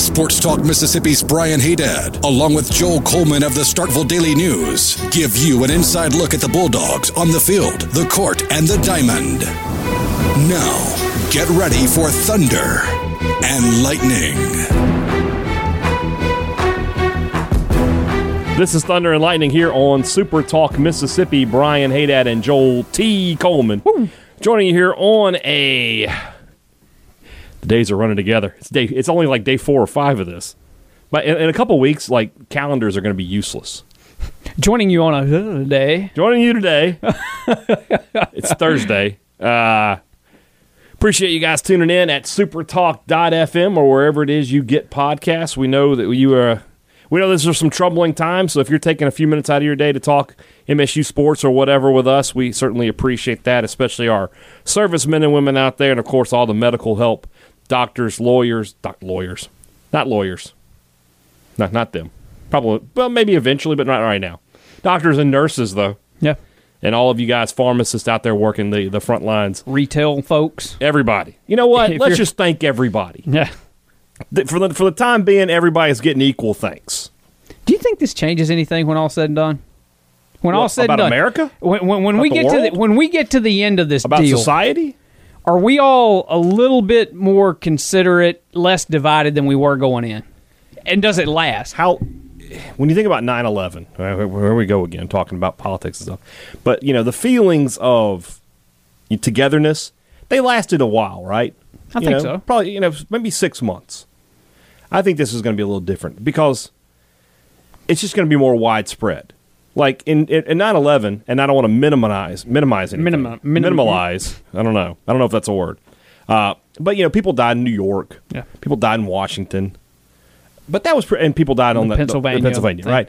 Sports Talk Mississippi's Brian Hadad, along with Joel Coleman of the Starkville Daily News, give you an inside look at the Bulldogs on the field, the court, and the diamond. Now, get ready for Thunder and Lightning. This is Thunder and Lightning here on Super Talk Mississippi. Brian Hadad and Joel T. Coleman joining you here on a. The days are running together. It's day. It's only like day four or five of this, but in, in a couple weeks, like calendars are going to be useless. Joining you on a uh, day. Joining you today. it's Thursday. Uh, appreciate you guys tuning in at supertalk.fm or wherever it is you get podcasts. We know that you are. We know this are some troubling times, so if you're taking a few minutes out of your day to talk MSU sports or whatever with us, we certainly appreciate that, especially our servicemen and women out there, and of course all the medical help, doctors, lawyers, doc, lawyers, not lawyers, not not them, probably, well maybe eventually, but not right now. Doctors and nurses though, Yeah. and all of you guys pharmacists out there working the the front lines, Retail folks. everybody. You know what? Let's just thank everybody. Yeah. For the for the time being, everybody's getting equal thanks. Do you think this changes anything when all said and done? When all said about and done, America? When, when, when About we get to the when we get to the end of this About deal, society? Are we all a little bit more considerate, less divided than we were going in? And does it last? how when you think about 9-11 uh, where we go again talking about politics and stuff but you know the feelings of togetherness they lasted a while right I You think know, so. probably you know maybe six months i think this is going to be a little different because it's just going to be more widespread like in, in, in 9-11 and i don't want to minimize minimize anything. Minima- minim- minimalize i don't know i don't know if that's a word uh, but you know people died in new york Yeah. people died in washington but that was pre- and people died on the, the- Pennsylvania the Pennsylvania, thing. right?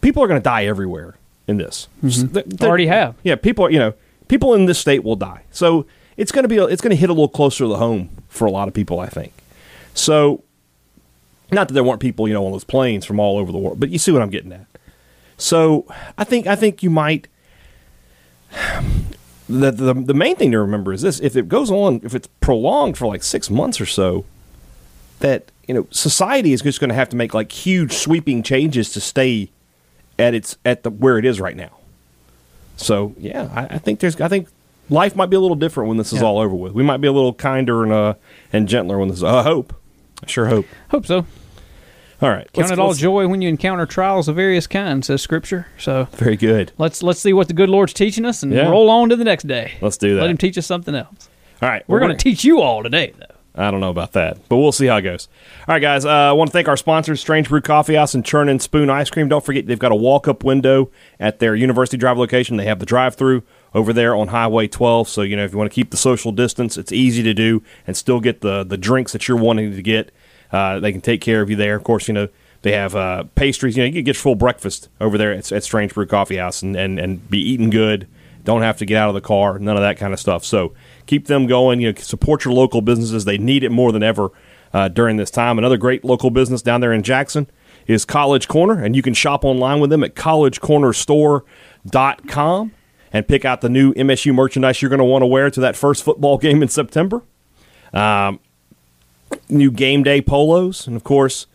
People are going to die everywhere in this. Th- th- Mm-hmm. Already have. Yeah, people. are You know, people in this state will die. So it's going to be. It's going to hit a little closer to the home for a lot of people. I think. So, not that there weren't people, you know, on those planes from all over the world, but you see what I'm getting at. So I think I think you might. The, the the main thing to remember is this: if it goes on, if it's prolonged for like six months or so, that you know society is just going to have to make like huge sweeping changes to stay at its at the where it is right now. So yeah, I, I think there's I think life might be a little different when this is Yeah. all over with. We might be a little kinder and uh and gentler when this is. I hope. I sure hope. Hope so. All right, Count it all joy when you encounter trials of various kinds, says Scripture. So Very good. let's let's see what the good Lord's teaching us and Yeah. roll on to the next day. Let's do that. Let Him teach us something else. All right, We're going to teach you all today, though. I don't know about that, but we'll see how it goes. All right, guys. Uh, I want to thank our sponsors, Strange Brew Coffee House and Churn and Spoon Ice Cream. Don't forget, they've got a walk up window at their University Drive location. They have the drive through over there on Highway 12. So, you know, if you want to keep the social distance, it's easy to do and still get the, the drinks that you're wanting to get. Uh, they can take care of you there. Of course, you know, they have uh, pastries. You know, you can get your full breakfast over there at, at Strange Brew Coffee House and, and, and be eating good. Don't have to get out of the car, none of that kind of stuff. So keep them going. You know, support your local businesses. They need it more than ever uh, during this time. Another great local business down there in Jackson is College Corner, and you can shop online with them at collegecornerstore.com and pick out the new MSU merchandise you're going to want to wear to that first football game in September. Um, new game day polos, and of course,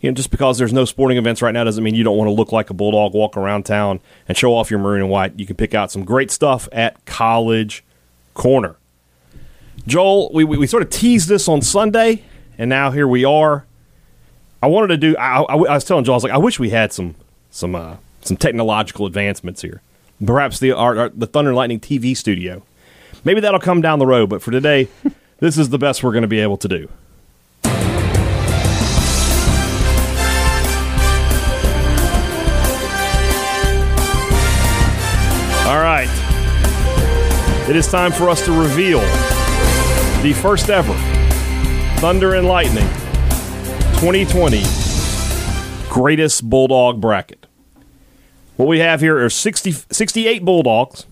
you know, just because there's no sporting events right now doesn't mean you don't want to look like a bulldog, walk around town, and show off your maroon and white. You can pick out some great stuff at College Corner. Joel, we, we, we sort of teased this on Sunday, and now here we are. I wanted to do. I, I, I was telling Joel, I was like, I wish we had some some uh, some technological advancements here. Perhaps the our, our, the Thunder and Lightning TV studio. Maybe that'll come down the road, but for today, this is the best we're going to be able to do. It is time for us to reveal the first ever Thunder and Lightning 2020 greatest Bulldog bracket. What we have here are 60, 68 Bulldogs,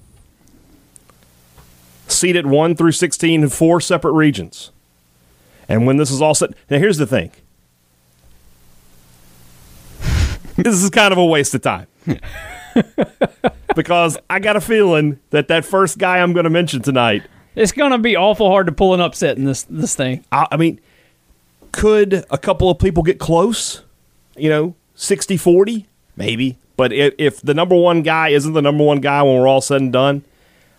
seated 1 through 16 in four separate regions. And when this is all set, now here's the thing. this is kind of a waste of time. because I got a feeling that that first guy I'm going to mention tonight, It's gonna be awful hard to pull an upset in this this thing. I, I mean, could a couple of people get close? You know, 60 40? Maybe. But if, if the number one guy isn't the number one guy when we're all said and done,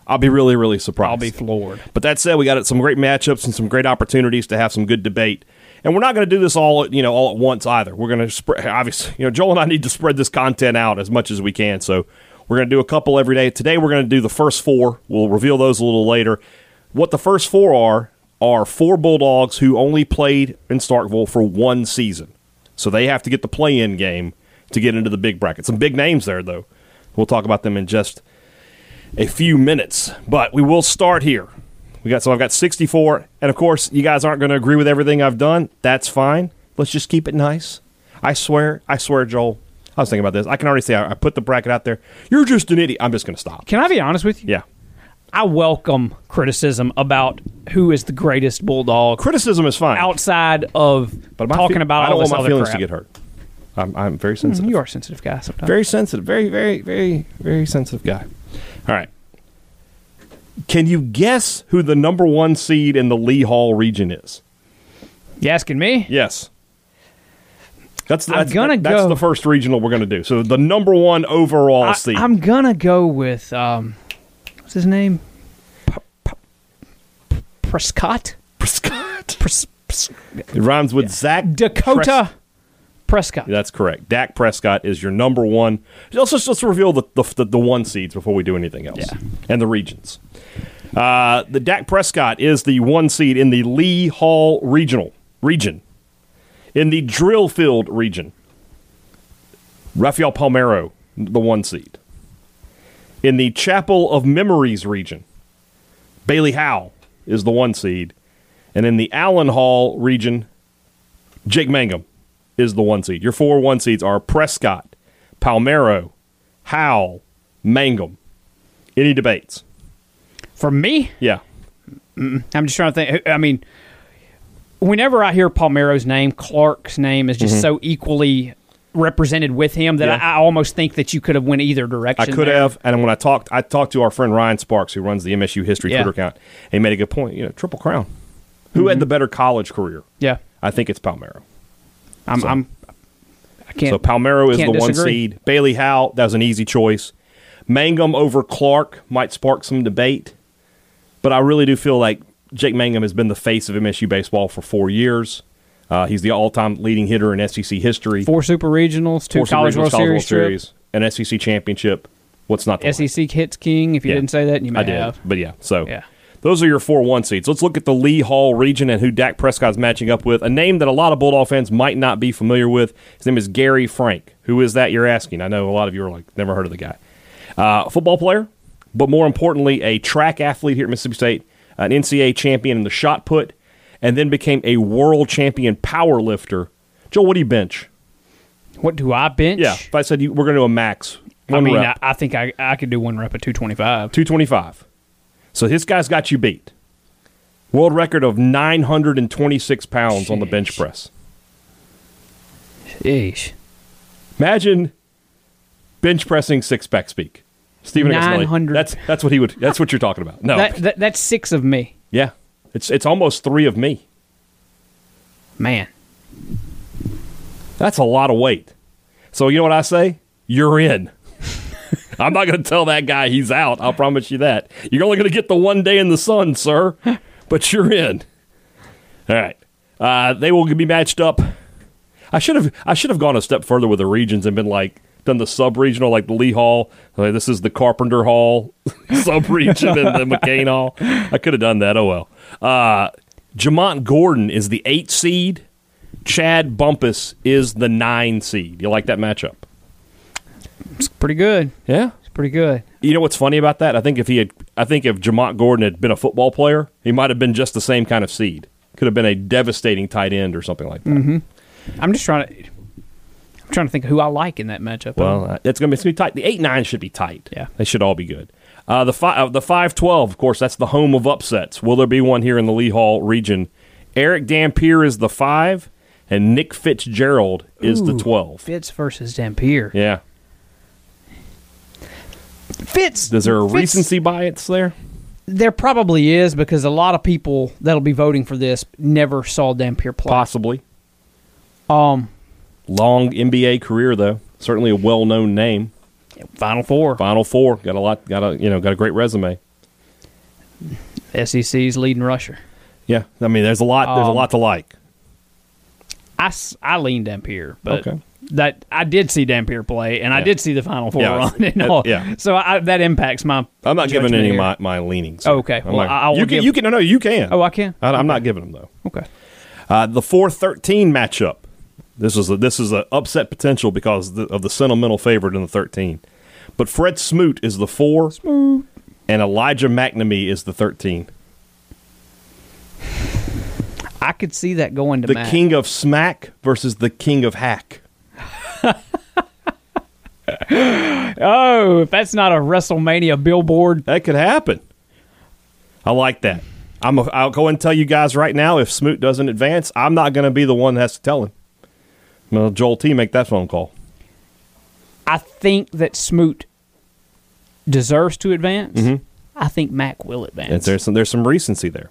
I'll be really, really surprised. I'll be floored. But that said, we got some great matchups and some great opportunities to have some good debate. And we're not going to do this all, you know, all at once either. We're going to spread. Obviously, you know, Joel and I need to spread this content out as much as we can. So we're going to do a couple every day. Today, we're going to do the first four. We'll reveal those a little later. What the first four are are four Bulldogs who only played in Starkville for one season, so they have to get the play-in game to get into the big bracket. Some big names there, though. We'll talk about them in just a few minutes. But we will start here. We got so I've got 64, and of course, you guys aren't going to agree with everything I've done. That's fine. Let's just keep it nice. I swear, I swear, Joel. I was thinking about this. I can already say I, I put the bracket out there. You're just an idiot. I'm just going to stop. Can I be honest with you? Yeah. I welcome criticism about who is the greatest bulldog Criticism is fine. outside of but talking fe- about I don't this want my feelings crap. to get hurt. I'm, I'm very hmm, sensitive. You are a sensitive guy sometimes. Very sensitive. Very, very, very, very sensitive guy. All right. Can you guess who the number one seed in the Lee Hall region is? you asking me? Yes. That's, that's, gonna that- that's go- the first regional we're going to do. So the number one overall I, seed. I'm gonna go with um, what's his name? P- P- Prescott. Prescott. Pres- Pres- It rhymes with Zach Dakota Prescott. That's correct. Dak Prescott is your number one. Let's just let's reveal the, the, the, the one seeds before we do anything else. Yeah. And the regions. Uh, the Dak Prescott is the one seed in the Lee Hall regional region. In the drill field region, Rafael Palmeiro, the one seed. In the Chapel of Memories region, Bailey Howell is the one seed. And in the Allen Hall region, Jake Mangum is the one seed. Your four one seeds are Prescott, Palmeiro, Howell, Mangum. Any debates? For me, Yeah. Mm, I'm just trying to think. I mean, whenever I hear Palmeiro's name, Clark's name is just so equally represented with him that Mm-hmm. Yeah. I, I almost think that you could have went either direction. I could there. have, and when I talked, I talked to our friend Ryan Sparks, who runs the MSU History Yeah. Twitter account. And he made a good point. You know, Triple Crown. Who had the better college career? Yeah, I think it's Palmeiro. I'm. So- I'm I can't. So Palmeiro is the can't one seed. Bailey Howell, that was an easy choice. Mangum over Clark might spark some debate, but I really do feel like Jake Mangum has been the face of MSU baseball for four years. Uh, he's the all-time leading hitter in SEC history. Four super regionals, two Four college Regionals, World College Series, trips, an SEC championship. What's not the? SEC hits king. If you Yeah. didn't say that, you may I did, have. but yeah. So Yeah. those are your four one seeds. Let's look at the Lee Hall region and who Dak Prescott's matching up with. A name that a lot of Bulldog fans might not be familiar with. His name is Gary Frank. Who is that? You're asking. I know a lot of you are like never heard of the guy. Uh, football player, but more importantly, a track athlete here at Mississippi State, an NCAA champion in the shot put, and then became a world champion power lifter. Joel, what do you bench? What do I bench? Yeah, if I said you, we're going to do a max, I mean. I, I think I, I could do one rep at 225. 225. So this guy's got you beat. World record of 926 pounds on the bench press. Eesh. Imagine bench pressing six pack speak. Stephen 900. That's that's what he would. That's what you're talking about. No, That, that that's six of me, yeah, it's it's almost three of me. man. That's a lot of weight. So you know what I say? You're in. I'm not going to tell that guy he's out. I'll promise you that. You're only going to get the one day in the sun, sir. But you're in. All right. Uh, they will be matched up. I should have I should have gone a step further with the regions and been like done the sub regional like the Lee Hall. Like, this is the Carpenter Hall sub region and the McCain Hall. I could have done that. Oh well. Uh, Jamont Gordon is the eight seed. Chad Bumpus is the nine seed. You like that matchup? It's pretty good. Yeah. It's pretty good. You know what's funny about that? I think if he had, I think if Jamont Gordon had been a football player, he might have been just the same kind of seed. Could have been a devastating tight end or something like that. Mm-hmm. I'm just trying to. I'm trying to think of who I like in that matchup. Well, uh, it's going to be tight. The eight nine should be tight. Yeah. they should all be good. Uh, the fi- uh, the five twelve, of course, that's the home of upsets. Will there be one here in the Lee Hall region? Erick Dampier is the five, and Nick Fitzgerald is the twelve. Fitz versus Dampier. Yeah. Fitz. Is there a Fitz- recency bias there? There probably is because a lot of people that'll be voting for this never saw Dampier play. Possibly. Um, Long NBA career though. Certainly a well known name. Final Four. Final four. Got a lot. Got a you know got a great resume. SEC's leading rusher. Yeah. I mean, there's a lot. There's a Um, lot to like. I, I lean Dampier, but Okay. that I did see Dampier play, and I did see the Final Four Yeah, run and uh, all. yeah. So I, that impacts my. I'm not giving any of my, my leanings. Okay. I'm Well, not- I- I you can. You can. No, no, you can. Oh, I can. I, I'm not giving them though. Okay. Uh, the four thirteen matchup. This is a, this is a upset potential because the, of the sentimental favorite in the thirteen. But Fred Smoot is the four, and Elijah MacNamee is the thirteen. I could see that going to The Matt. king of smack versus the king of hack. Oh, if that's not a WrestleMania billboard, That could happen. I like that. I'm. A, I'll go and tell you guys right now. If Smoot doesn't advance, I'm not going to be the one that has to tell him. Well, Joel T make that phone call. I think that Smoot deserves to advance. Mm-hmm. I think Mac will advance. And there's some there's some recency there.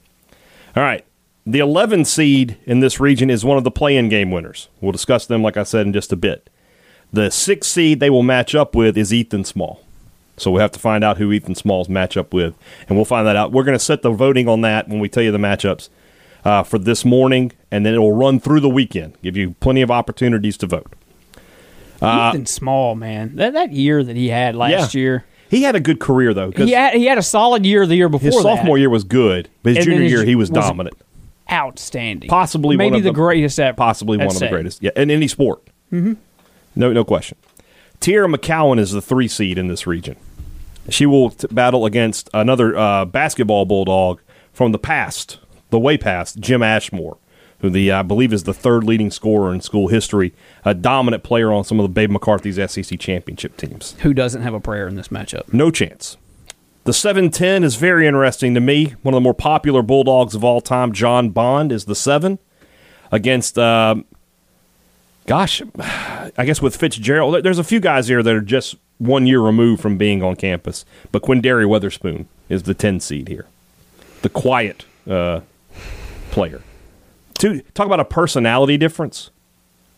All right. The 11 seed in this region is one of the play-in game winners. We'll discuss them, like I said, in just a bit. The six seed they will match up with is Ethan Small. So we have to find out who Ethan Small's match up with, and we'll find that out. We're going to set the voting on that when we tell you the matchups uh, for this morning, and then it will run through the weekend. Give you plenty of opportunities to vote. Ethan Small, man, that that year that he had last Yeah. year, He had a good career though. he had he had a solid year the year before. his sophomore that. year was good, but his And junior his year he was was- dominant. outstanding, Possibly maybe one of the, the- greatest at possibly at one of the greatest. Yeah, in any sport. Mm-hmm. No, no question. Teaira McCowan is the three seed in this region. She will t- battle against another uh, basketball bulldog from the past, the way past, Jim Ashmore, who the I believe is the third leading scorer in school history, a dominant player on some of the Babe McCarthy's SEC championship teams. Who doesn't have a prayer in this matchup? No chance. The 710 is very interesting to me. One of the more popular Bulldogs of all time, John Bond, is the 7 against, uh, gosh, I guess with Fitzgerald. There's a few guys here that are just one year removed from being on campus, but Quinndary Weatherspoon is the 10 seed here. The quiet uh, player. To, talk about a personality difference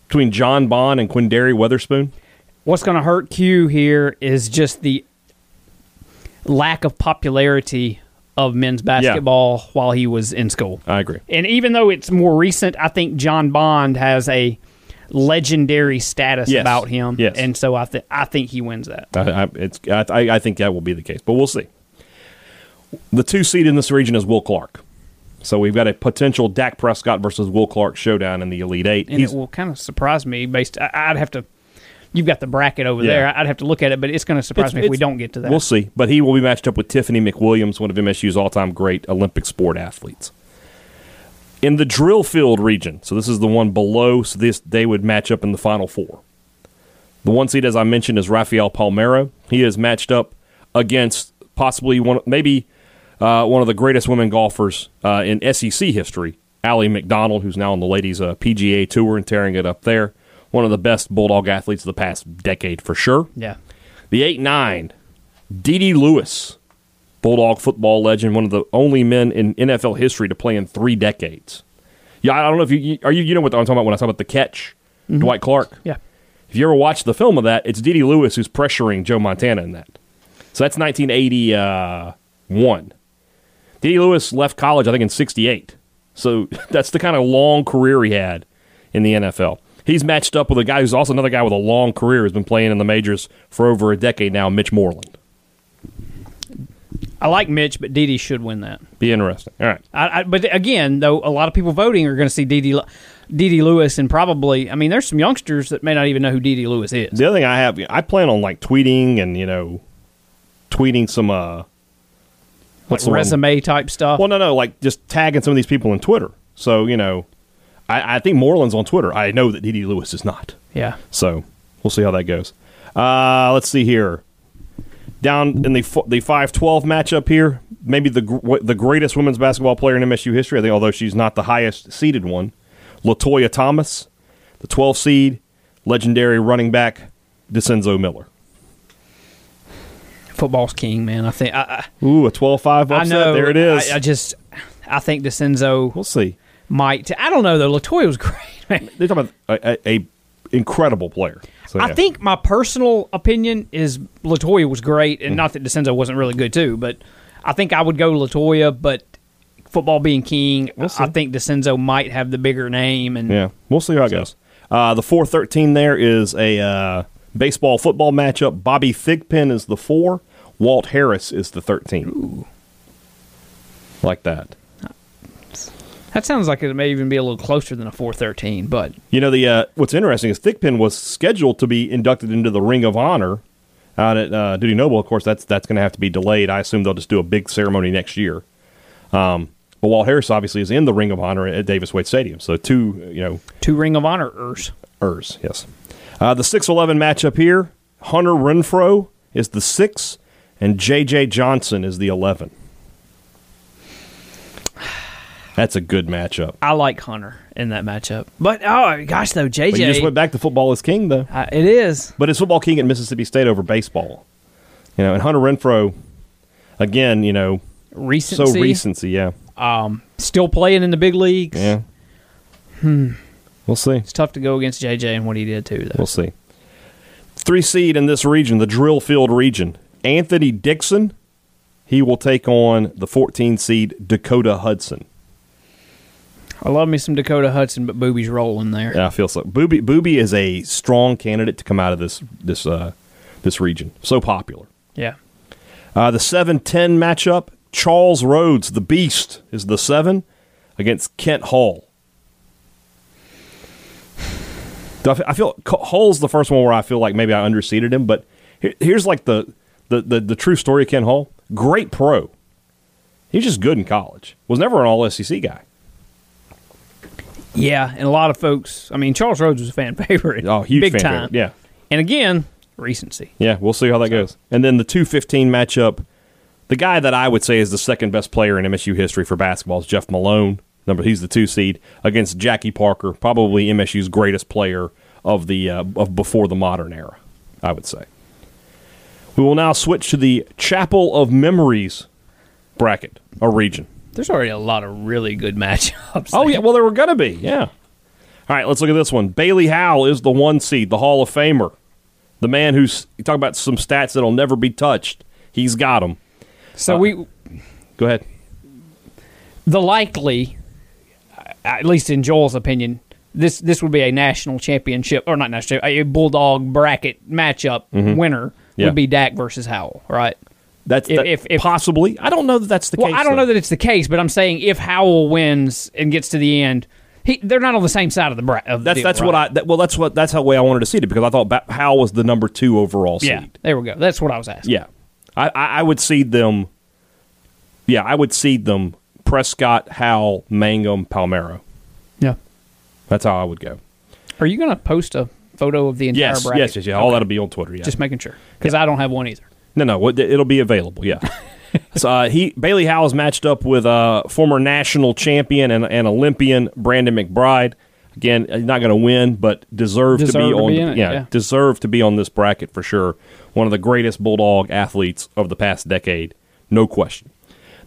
between John Bond and Quinndary Weatherspoon. What's going to hurt Q here is just the lack of popularity of men's basketball while he was in school. I agree. And even though it's more recent, I think John Bond has a legendary status Yes. about him. Yes. And so I, th- I think he wins that. I, I, it's, I I think that will be the case, but we'll see. The two seed in this region is Will Clark. So we've got a potential Dak Prescott versus Will Clark showdown in the Elite Eight. And He's, it will kind of surprise me based. I, I'd have to. You've got the bracket over Yeah. there. I'd have to look at it, but it's going to surprise It's- me if we don't get to that. We'll see. But he will be matched up with Tiffany McWilliams, one of MSU's all time great Olympic sport athletes. In the drill field region, so this is the one below, so this they would match up in the final four. The one seed, as I mentioned, is Rafael Palmeiro. He is matched up against possibly one, maybe uh, one of the greatest women golfers uh, in SEC history, Ally McDonald, who's now on the ladies' uh, PGA Tour and tearing it up there. One of the best Bulldog athletes of the past decade, for sure. yeah. The 8 9, Dee Dee Lewis, Bulldog football legend, one of the only men in NFL history to play in three decades. Yeah, I don't know if you, are you you know what I'm talking about when I talk about the catch, Dwight Clark. Yeah. If you ever watch the film of that, it's Dee Dee Lewis who's pressuring Joe Montana in that. So that's 1981. Dee Lewis left college, I think, in 68. So that's the kind of long career he had in the NFL. He's matched up with a guy who's also another guy with a long career, who's been playing in the majors for over a decade now, Mitch Moreland. I like Mitch, but Didi should win that. Be interesting. All right. I, I, but again, though, a lot of people voting are going to see Didi, Didi Lewis, and probably, I mean, there's some youngsters that may not even know who Didi Lewis is. The other thing I have, I plan on like tweeting and, you know, tweeting some, uh, Like what's the one? resume type stuff. Well, no, no, like just tagging some of these people on Twitter. So, you know, I, I think Moreland's on Twitter. I know that Dee Lewis is not. yeah. So we'll see how that goes. Uh, let's see here. Down in the the five twelve matchup here, maybe the the greatest women's basketball player in MSU history. I think, although she's not the highest seeded one, Latoya Thomas, the 12 seed, legendary running back Dicenzo Miller. Football's king, man. I think. I, Ooh, a 12-5 I, I upset. know. there it is. I, I just. I think Dicenzo we'll see. might. I don't know though. Latoya was great. Man. They're talking about a, a, a incredible player. So, I think my personal opinion is Latoya was great, and not that Dicenzo wasn't really good too, but I think I would go Latoya. But football being king, see. I think Dicenzo might have the bigger name, and Yeah, we'll see how it goes. Uh, the four thirteen there is a uh, baseball football matchup. Bobby Thigpen is the four. Walt Harris is the thirteen. Like that. that sounds like it may even be a little closer than a four thirteen. But You know the uh, what's interesting is Thigpen was scheduled to be inducted into the Ring of Honor out at uh, Dudy Noble. Of course, that's that's going to have to be delayed. I assume they'll just do a big ceremony next year. Um, but Walt Harris obviously is in the Ring of Honor at Davis Wade Stadium. So two, you know, two Ring of Honors. Ers, yes. Uh, the 6 11 matchup here Hunter Renfroe is the 6, and J.J. Johnson is the 11. That's a good matchup. I like Hunter in that matchup. But oh gosh, though JJ, But you just went back to football is king, though. uh, it is. But it's football king at Mississippi State over baseball. You know, and Hunter Renfroe, again, you know, Recency. so recency, yeah. Um, still playing in the big leagues. Yeah. Hmm. We'll see. It's tough to go against JJ and what he did too, though. We'll see. Three seed in this region, the drill field region. Anthony Dixon, he will take on the 14 seed Dakota Hudson. I love me some Dakota Hudson, but Boobie's rolling there. Yeah, I feel so. Boobie Boobie is a strong candidate to come out of this this uh, this region. So popular. Yeah. Uh, the 7-10 matchup, Charles Rhodes, the Beast, is the 7 against Kent Hull. I feel Hull's the first one where I feel like maybe I underseeded him, but here's like the, the, the, the true story of Kent Hull. Great pro. He's just good in college. Was never an all SEC guy. Yeah, and a lot of folks. I mean, Charles Rhodes was a fan favorite. Oh, huge big fan time. favorite. Yeah. And again, recency. Yeah, we'll see how that goes. And then the 215 matchup, the guy that I would say is the second best player in MSU history for basketball is Jeff Malone. Number he's the 2 seed against Jackie Parker, probably MSU's greatest player of the uh, of before the modern era, I would say. We will now switch to the Chapel of Memories bracket or region. There's already a lot of really good matchups. Oh yeah, well there were gonna be, yeah. All right, let's look at this one. Bailey Howell is the one seed, the Hall of Famer, the man who's you talk about some stats that'll never be touched. He's got them. So Uh, we, Go ahead. the likely, at least in Joel's opinion, this this would be a national championship or not national, a bulldog bracket matchup winner Mm-hmm. Yeah. would be Dak versus Howell, right? That's If- that- if- if- possibly. I don't know that that's the Well, case. I don't though. know that it's the case, but I'm saying if Howell wins and gets to the end, he, they're not on the same side of the bracket. Of the That's deal, that's right? what I. That, well, that's what that's how way I wanted to see it because I thought ba- Howell was the number two overall seed. Yeah, there we go. That's what I was asking. Yeah, I, I, I would seed them. Yeah, I would seed them. Prescott, Howell, Mangum, Palmeiro. yeah. That's how I would go. Are you going to post a photo of the entire Yes, bracket? yes, yes, yeah. All Okay. that'll be on Twitter. Yeah, Just making sure because I don't have one either. No, no, it'll be available. Yeah. so uh, he Bailey Howell's matched up with uh, former national champion and, and Olympian Brandon McBride. Again, not going to win, but deserve to be to on. be the- it, yeah, yeah. deserved to be on this bracket for sure. One of the greatest bulldog athletes of the past decade, no question.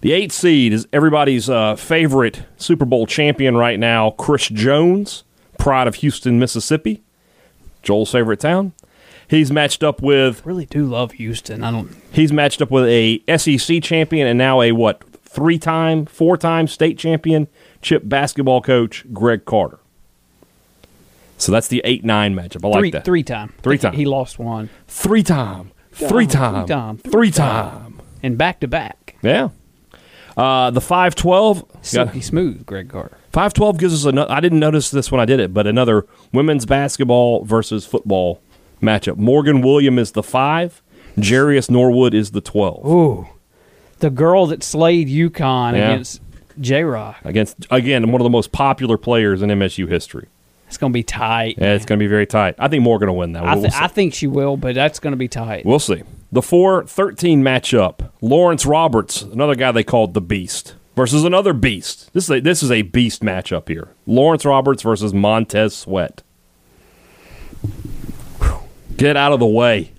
The eight seed is everybody's uh, favorite Super Bowl champion right now, Chris Jones, pride of Houston, Mississippi, Joel's favorite town. He's matched up with Really do love Houston. I don't. He's matched up with a SEC champion and now a what three time, four time state champion chip basketball coach Greg Carter. So that's the eight nine matchup. I like that. three time. Three time. He lost one three time, three time, three time, three time. and back to back. Yeah. Uh, the five twelve. Silky smooth, Greg Carter. Five twelve gives us another. I didn't notice this when I did it, but another women's basketball versus football matchup. Morgan William is the five. Jerious Norwood is the twelve. Ooh, the girl that slayed UConn Yeah. against J Rock. against again one of the most popular players in MSU history. It's going to be tight. Yeah, it's going to be very tight. I think Morgan will win that. I, We'll, th- see. I think she will, but that's going to be tight. we'll see. The 4 13 matchup Lawrence Roberts, another guy they called the Beast, versus another Beast. This is a, this is a Beast matchup here. Lawrence Roberts versus Montez Sweat. Get out of the way.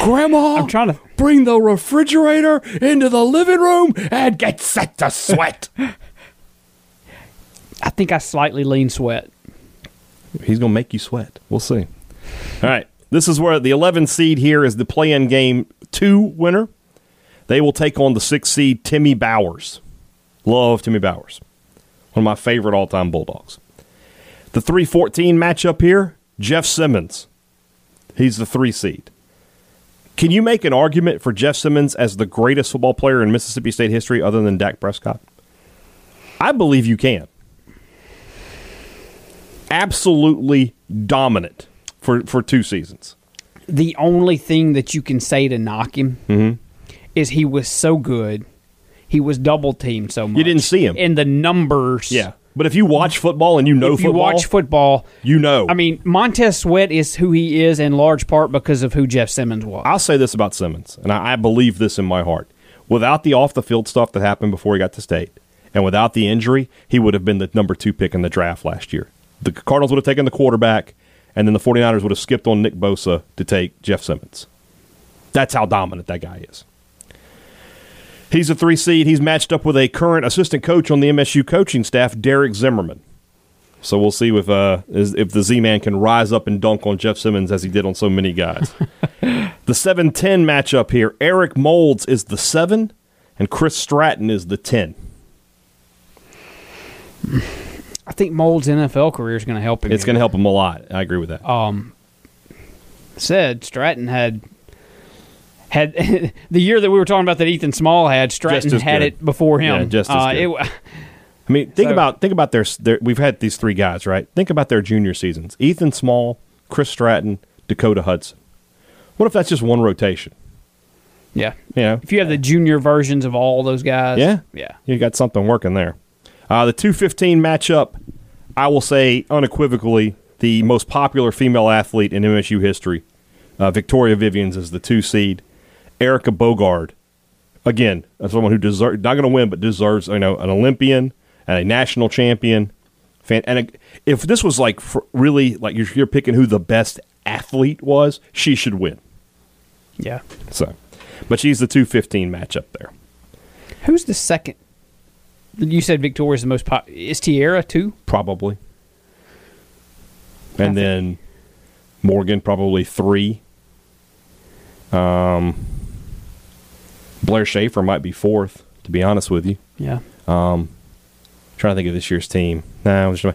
Grandma, I'm trying to. bring the refrigerator into the living room and get set to sweat. I think I slightly lean Sweat. He's going to make you sweat. We'll see. All right. This is where the 11 seed here is the play in game two winner. They will take on the six seed Timmy Bowers. Love Timmy Bowers. One of my favorite all time Bulldogs. The 314 matchup here Jeff Simmons. He's the three seed. Can you make an argument for Jeff Simmons as the greatest football player in Mississippi State history other than Dak Prescott? I believe you can. Absolutely dominant for, for two seasons. The only thing that you can say to knock him Mm-hmm. is he was so good. He was double teamed so much. You didn't see him. in the numbers. Yeah. But if you watch football and you know if you football, watch football, you know. I mean, Montez Sweat is who he is in large part because of who Jeff Simmons was. I'll say this about Simmons, and I, I believe this in my heart. Without the off the field stuff that happened before he got to state, and without the injury, he would have been the number two pick in the draft last year. The Cardinals would have taken the quarterback, and then the 49ers would have skipped on Nick Bosa to take Jeff Simmons. That's how dominant that guy is. He's a three seed. He's matched up with a current assistant coach on the MSU coaching staff, Derek Zimmerman. So we'll see if uh, if the Z Man can rise up and dunk on Jeff Simmons as he did on so many guys. the seven ten matchup here: Eric Moulds is the seven, and Chris Stratton is the ten. I think Moulds' NFL career is going to help him. It's going to help him a lot. I agree with that. Um, said Stratton had had the year that we were talking about that Ethan Small had. Stratton had good. it before him. Yeah, just as uh, good. it I mean, think So- about think about their, their. We've had these three guys, right? Think about their junior seasons: Ethan Small, Chris Stratton, Dakota Hudson. What if that's just one rotation? yeah. You know, If you have the junior versions of all those guys, Yeah. yeah. you got something working there. Uh, the 215 matchup, I will say unequivocally, the most popular female athlete in MSU history. Uh, Victoria Vivians is the two seed. Erica Bougard, again, someone who deserves not going to win, but deserves you know an Olympian and a national champion. Fan, and a, if this was like really like you're, you're picking who the best athlete was, she should win. Yeah. So, but she's the 215 matchup there. Who's the second? You said Victoria's the most pop. Is Teaira too? probably. And then Morgan probably three. Um, Blair Schaefer might be fourth. To be honest with you, Yeah. Um, trying to think of this year's team. Nah, nah,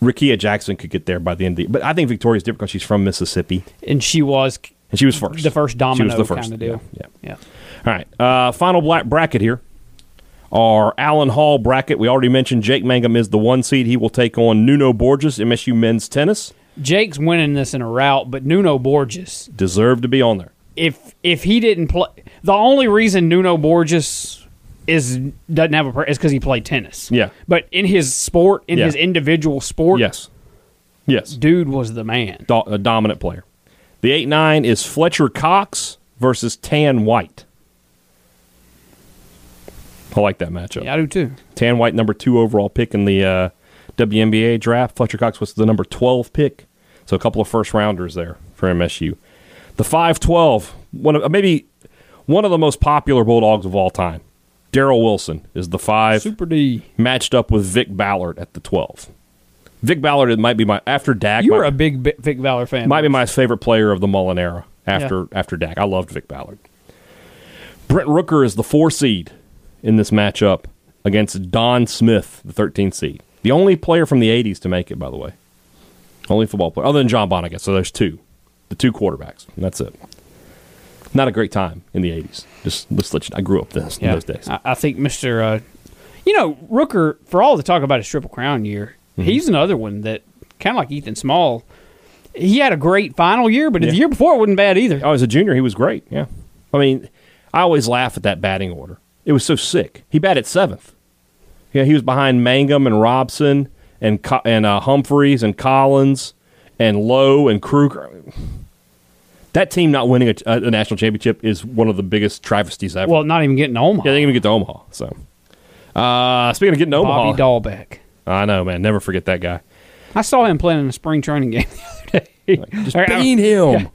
Rickea Jackson could get there by the end of the. But I think Victoria's different because she's from Mississippi And she was and she was first. the first domino She was the first. kind of deal. Yeah. yeah. Yeah. All right. Uh, final black bracket here. Our Allen Hall bracket. We already mentioned Jake Mangum is the one seed. He will take on Nuno Borges, MSU men's tennis. Jake's winning this in a route, but Nuno Borges, Deserve to be on there. if if he didn't play, the only reason Nuno Borges is doesn't have a is because he played tennis. Yeah. But in his sport, in Yeah. his individual sport, Yes. Yes. dude was the man. Do- a dominant player. The 8 9 is Fletcher Cox versus Tan White. I like that matchup. Yeah, I do too. Tan White, number two overall pick in the uh, WNBA draft. Fletcher Cox was the number 12 pick. So a couple of first rounders there for MSU. The 5 12, one of, maybe one of the most popular Bulldogs of all time. Daryl Wilson is the 5 Super D. matched up with Vic Ballard at the 12. Vic Ballard it might be my after Dak. You were my- a big Bi- Vic Valor fan. might be my favorite player of the Mullen era after after Dak. I loved Vic Ballard. Brent Rooker is the four seed in this matchup against Don Smith, the 13th seed. The only player from the 80s to make it, by the way. Only football player, other than John guess. So there's two, the two quarterbacks, and that's it. Not a great time in the 80s. Just let's let you. I grew up this in Yeah. those days. I, I think Mr. Uh, you know, Rooker, for all the talk about his Triple Crown year, Mm-hmm. he's another one that, kind of like Ethan Small, he had a great final year, but Yeah. the year before it wasn't bad either. Oh, as a junior, he was great. Yeah. I mean, I always laugh at that batting order. It was so sick. He batted seventh. Yeah, he was behind Mangum and Robson and Co- and uh, Humphreys and Collins and Lowe and Kruger. That team not winning a, a national championship is one of the biggest travesties ever. Well, not even getting to Omaha. yeah, they didn't even get to Omaha. So, uh, speaking of getting to Omaha, Bobby Dalbec. I know, man. Never forget that guy. I saw him playing in a spring training game the other day. Just I- bean him. yeah.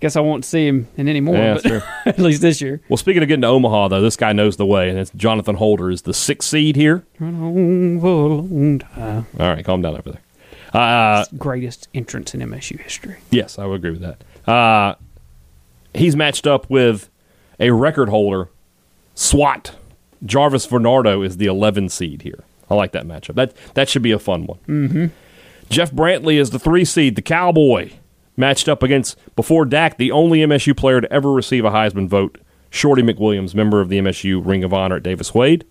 Guess I won't see him in any more, Yeah, but at least this year. Well, speaking of getting to Omaha, though, this guy knows the way, and it's Jonathan Holder is the sixth seed here. Run on for a long time. All right, calm down over there. Uh, Greatest entrance in MSU history. yes, I would agree with that. Uh, he's matched up with a record holder, SWAT. Jarvis Varnado is the 11 seed here. I like that matchup. That that should be a fun one. Mm-hmm. Jeff Brantley is the three seed, the Cowboy, matched up against before Dak, the only MSU player to ever receive a Heisman vote, Shorty McWilliams, member of the MSU Ring of Honor at Davis Wade.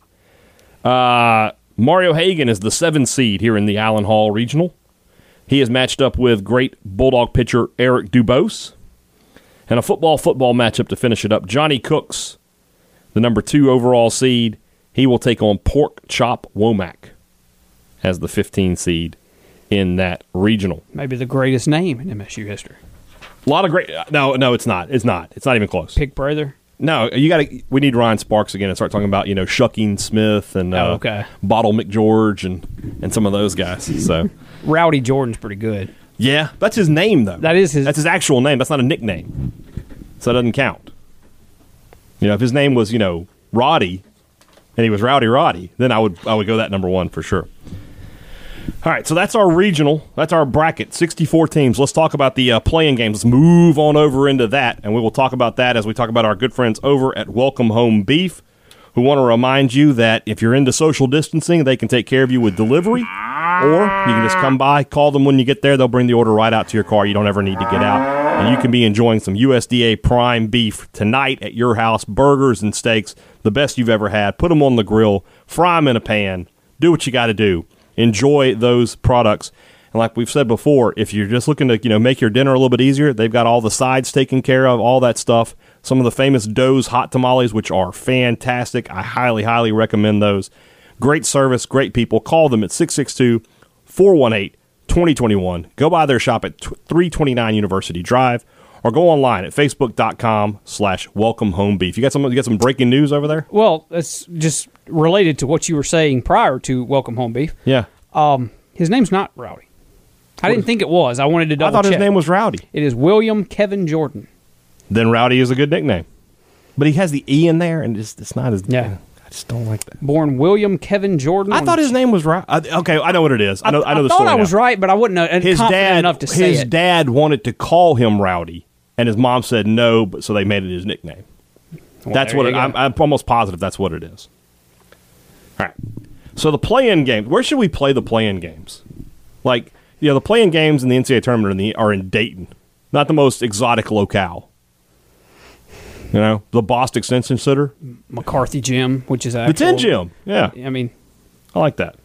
Uh, Mario Haggan is the seven seed here in the Allen Hall Regional. He is matched up with great Bulldog pitcher Eric Dubose. And a football football matchup to finish it up. Johnny Cooks, the number two overall seed, he will take on Pork Chop Womack as the 15 seed in that regional. Maybe the greatest name in MSU history. A lot of great. No, no, it's not. It's not. It's not even close. Pick Brother. No, you got to. We need Ryan Sparks again and start talking about you know Shucking Smith and uh, Oh, okay. Bottle McGeorge and and some of those guys. So Rowdy Jordan's pretty good. yeah, that's his name though. That is his- That's his actual name. That's not a nickname. So that doesn't count. You know, if his name was you know Roddy, and he was Rowdy Roddy, then I would I would go that number one for sure. All right, so that's our regional. That's our bracket. 64 teams. Let's talk about the uh, playing games. Let's move on over into that, and we will talk about that as we talk about our good friends over at Welcome Home Beef, who want to remind you that if you're into social distancing, they can take care of you with delivery, or you can just come by, call them when you get there. They'll bring the order right out to your car. You don't ever need to get out, and you can be enjoying some USDA prime beef tonight at your house. Burgers and steaks, the best you've ever had. Put them on the grill, fry them in a pan. Do what you got to do enjoy those products. And like we've said before, if you're just looking to you know make your dinner a little bit easier, they've got all the sides taken care of, all that stuff. Some of the famous Doe's hot tamales, which are fantastic. I highly, highly recommend those. Great service, great people. Call them at 662 418 2021. Go by their shop at 329 University Drive or go online at facebook.com slash welcome home beef. You got some you got some breaking news over there? Well, it's just related to what you were saying prior to Welcome Home Beef. Yeah. Um, his name's not Rowdy. I didn't think it was. I wanted to double. I thought check. his name was Rowdy. It is William Kevin Jordan. then Rowdy is a good nickname. But he has the E in there, and it's, it's not as. Yeah. I just don't like that. Born William Kevin Jordan. I thought his name was Rowdy. Okay, I know what it is. I know. I, know the thought story. I was now. right, but I wouldn't know. His confident dad. enough to say his dad wanted to call him Rowdy, and his mom said no, but so they made it his nickname. Well, that's what it. I'm, I'm almost positive that's what it is. All right. So the play-in games. Where should we play the play-in games? Like, you know, the play-in games in the NCAA tournament are in, the, are in Dayton, not the most exotic locale. You know, the Boston Extension Center, McCarthy Gym, which is the actual, Tin Gym. Yeah, I mean, I like that.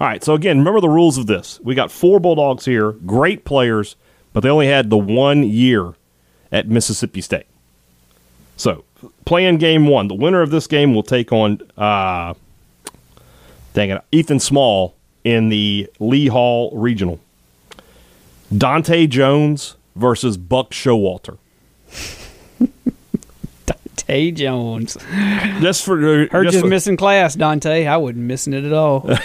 All right. So again, remember the rules of this. We got four Bulldogs here, great players, but they only had the one year at Mississippi State. So, play-in game one. The winner of this game will take on, uh, dang it, Ethan Small in the Lee Hall Regional. Dontae Jones versus Buck Showalter. Tay Jones. Just for her just you for- missing class, Dontae. I wasn't missing it at all.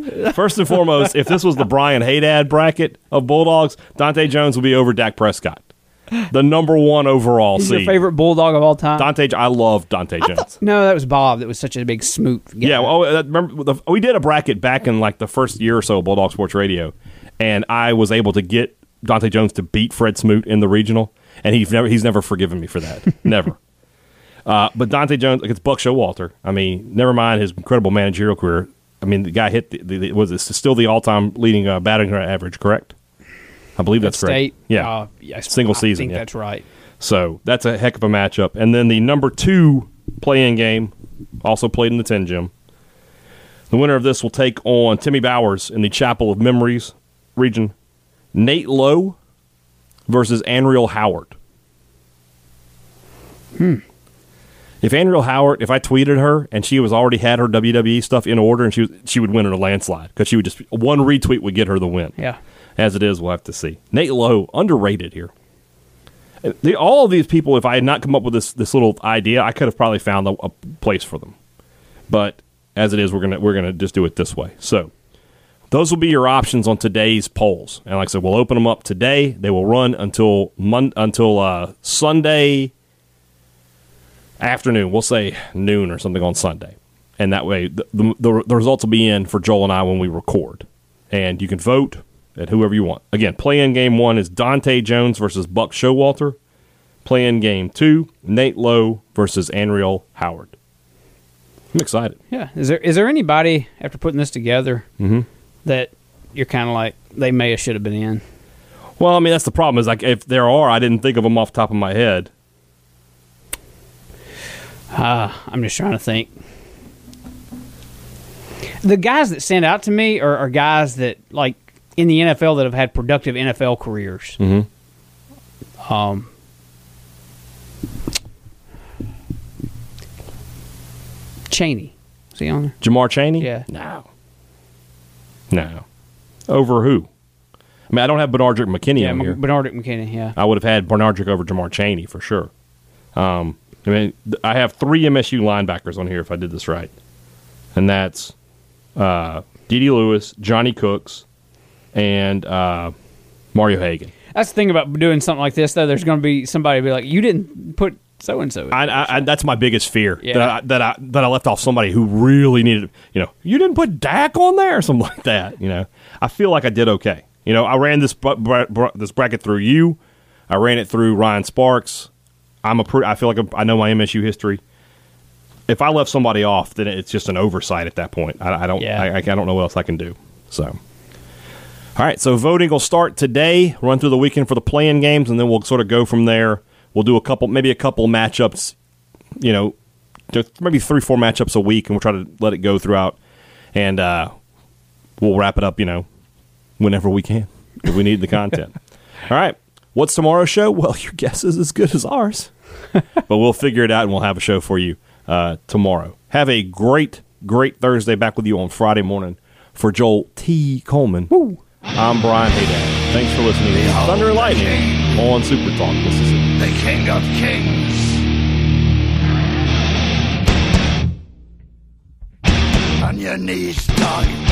First and foremost, if this was the Brian Hadad bracket of Bulldogs, Dontae Jones would be over Dak Prescott, the number one overall He's seed. your favorite bulldog of all time. Dontae, I love Dontae Jones. no, that was Bob. That was such a big smoot. guy. Yeah, well, oh, that- remember the, we did a bracket back in like the first year or so of Bulldog Sports Radio, and I was able to get Dontae Jones to beat Fred Smoot in the regional, and he's never he's never forgiven me for that, never. Uh, but Dontae Jones against Buck Showalter, I mean, never mind his incredible managerial career. I mean, the guy hit the, the, the was it still the all time leading uh, batting average, correct? I believe that's correct. State. Yeah, Uh, yes, Single I season, think yeah. that's right. so that's a heck of a matchup. And then the number two play-in game, also played in the Tin Gym. The winner of this will take on Timmy Bowers in the Chapel of Memories region. Nate Lowe versus Anriel Howard. Hmm. If Anriel Howard, if I tweeted her and she was already had her WWE stuff in order, and she was, she would win in a landslide because she would just one retweet would get her the win. Yeah. As it is, we'll have to see. Nate Lowe, underrated here. All of these people, if I had not come up with this this little idea, I could have probably found a, a place for them. But as it is, we're gonna we're gonna just do it this way. So those will be your options on today's polls. And like I said, we'll open them up today. They will run until Mon- until uh, Sunday afternoon. We'll say noon or something on Sunday, and that way the, the, the results will be in for Joel and I when we record. And you can vote at whoever you want. Again, play-in game one is Dontae Jones versus Buck Showalter. Play-in game two, Nate Lowe versus Anriel Howard. I'm excited. Yeah. Is there is there anybody after putting this together that you're kind of like they may have should have been in? Well, I mean that's the problem is like if there are, I didn't think of them off the top of my head. Ah, I'm just trying to think. The guys that stand out to me are, are guys that like in the NFL that have had productive NFL careers. Mm-hmm. Um, Chaney, is he on there? Jamar Chaney? Yeah. No. No. Over who? I mean, I don't have Benardrick McKinney Yeah, on here. Bernard McKinney. Yeah, I would have had Benardrick over Jamar Chaney for sure. Um, I mean, I have three MSU linebackers on here if I did this right, and that's uh, D.D. Lewis, Johnny Cooks, and uh, Mario Haggan. that's the thing about doing something like this. Though, there's going to be somebody be like, "You didn't put so and so." I, I, I, that's my biggest fear Yeah. that I, that I that I left off somebody who really needed. You know, you didn't put Dak on there or something like that. You know, I feel like I did okay. You know, I ran this bra- bra- bra- this bracket through you. I ran it through Ryan Sparks. I'm a pre- I feel like I'm- know my MSU history. If I left somebody off, then it's just an oversight at that point. I, I don't. Yeah. I, I don't know what else I can do. So. All right, so voting will start today, run through the weekend for the playing games, and then we'll sort of go from there. We'll do a couple, maybe a couple matchups, you know, maybe three, four matchups a week, and we'll try to let it go throughout, and uh, we'll wrap it up, you know, whenever we can if we need the content. All right, what's tomorrow's show? Well, your guess is as good as ours, but we'll figure it out, and we'll have a show for you uh, tomorrow. Have a great, great Thursday. Back with you on Friday morning for Joel T. Coleman. I'm Brian Hadad. Thanks for listening to Thunder and Lightning on Super Talk Mississippi. the King of Kings. On your knees, dog.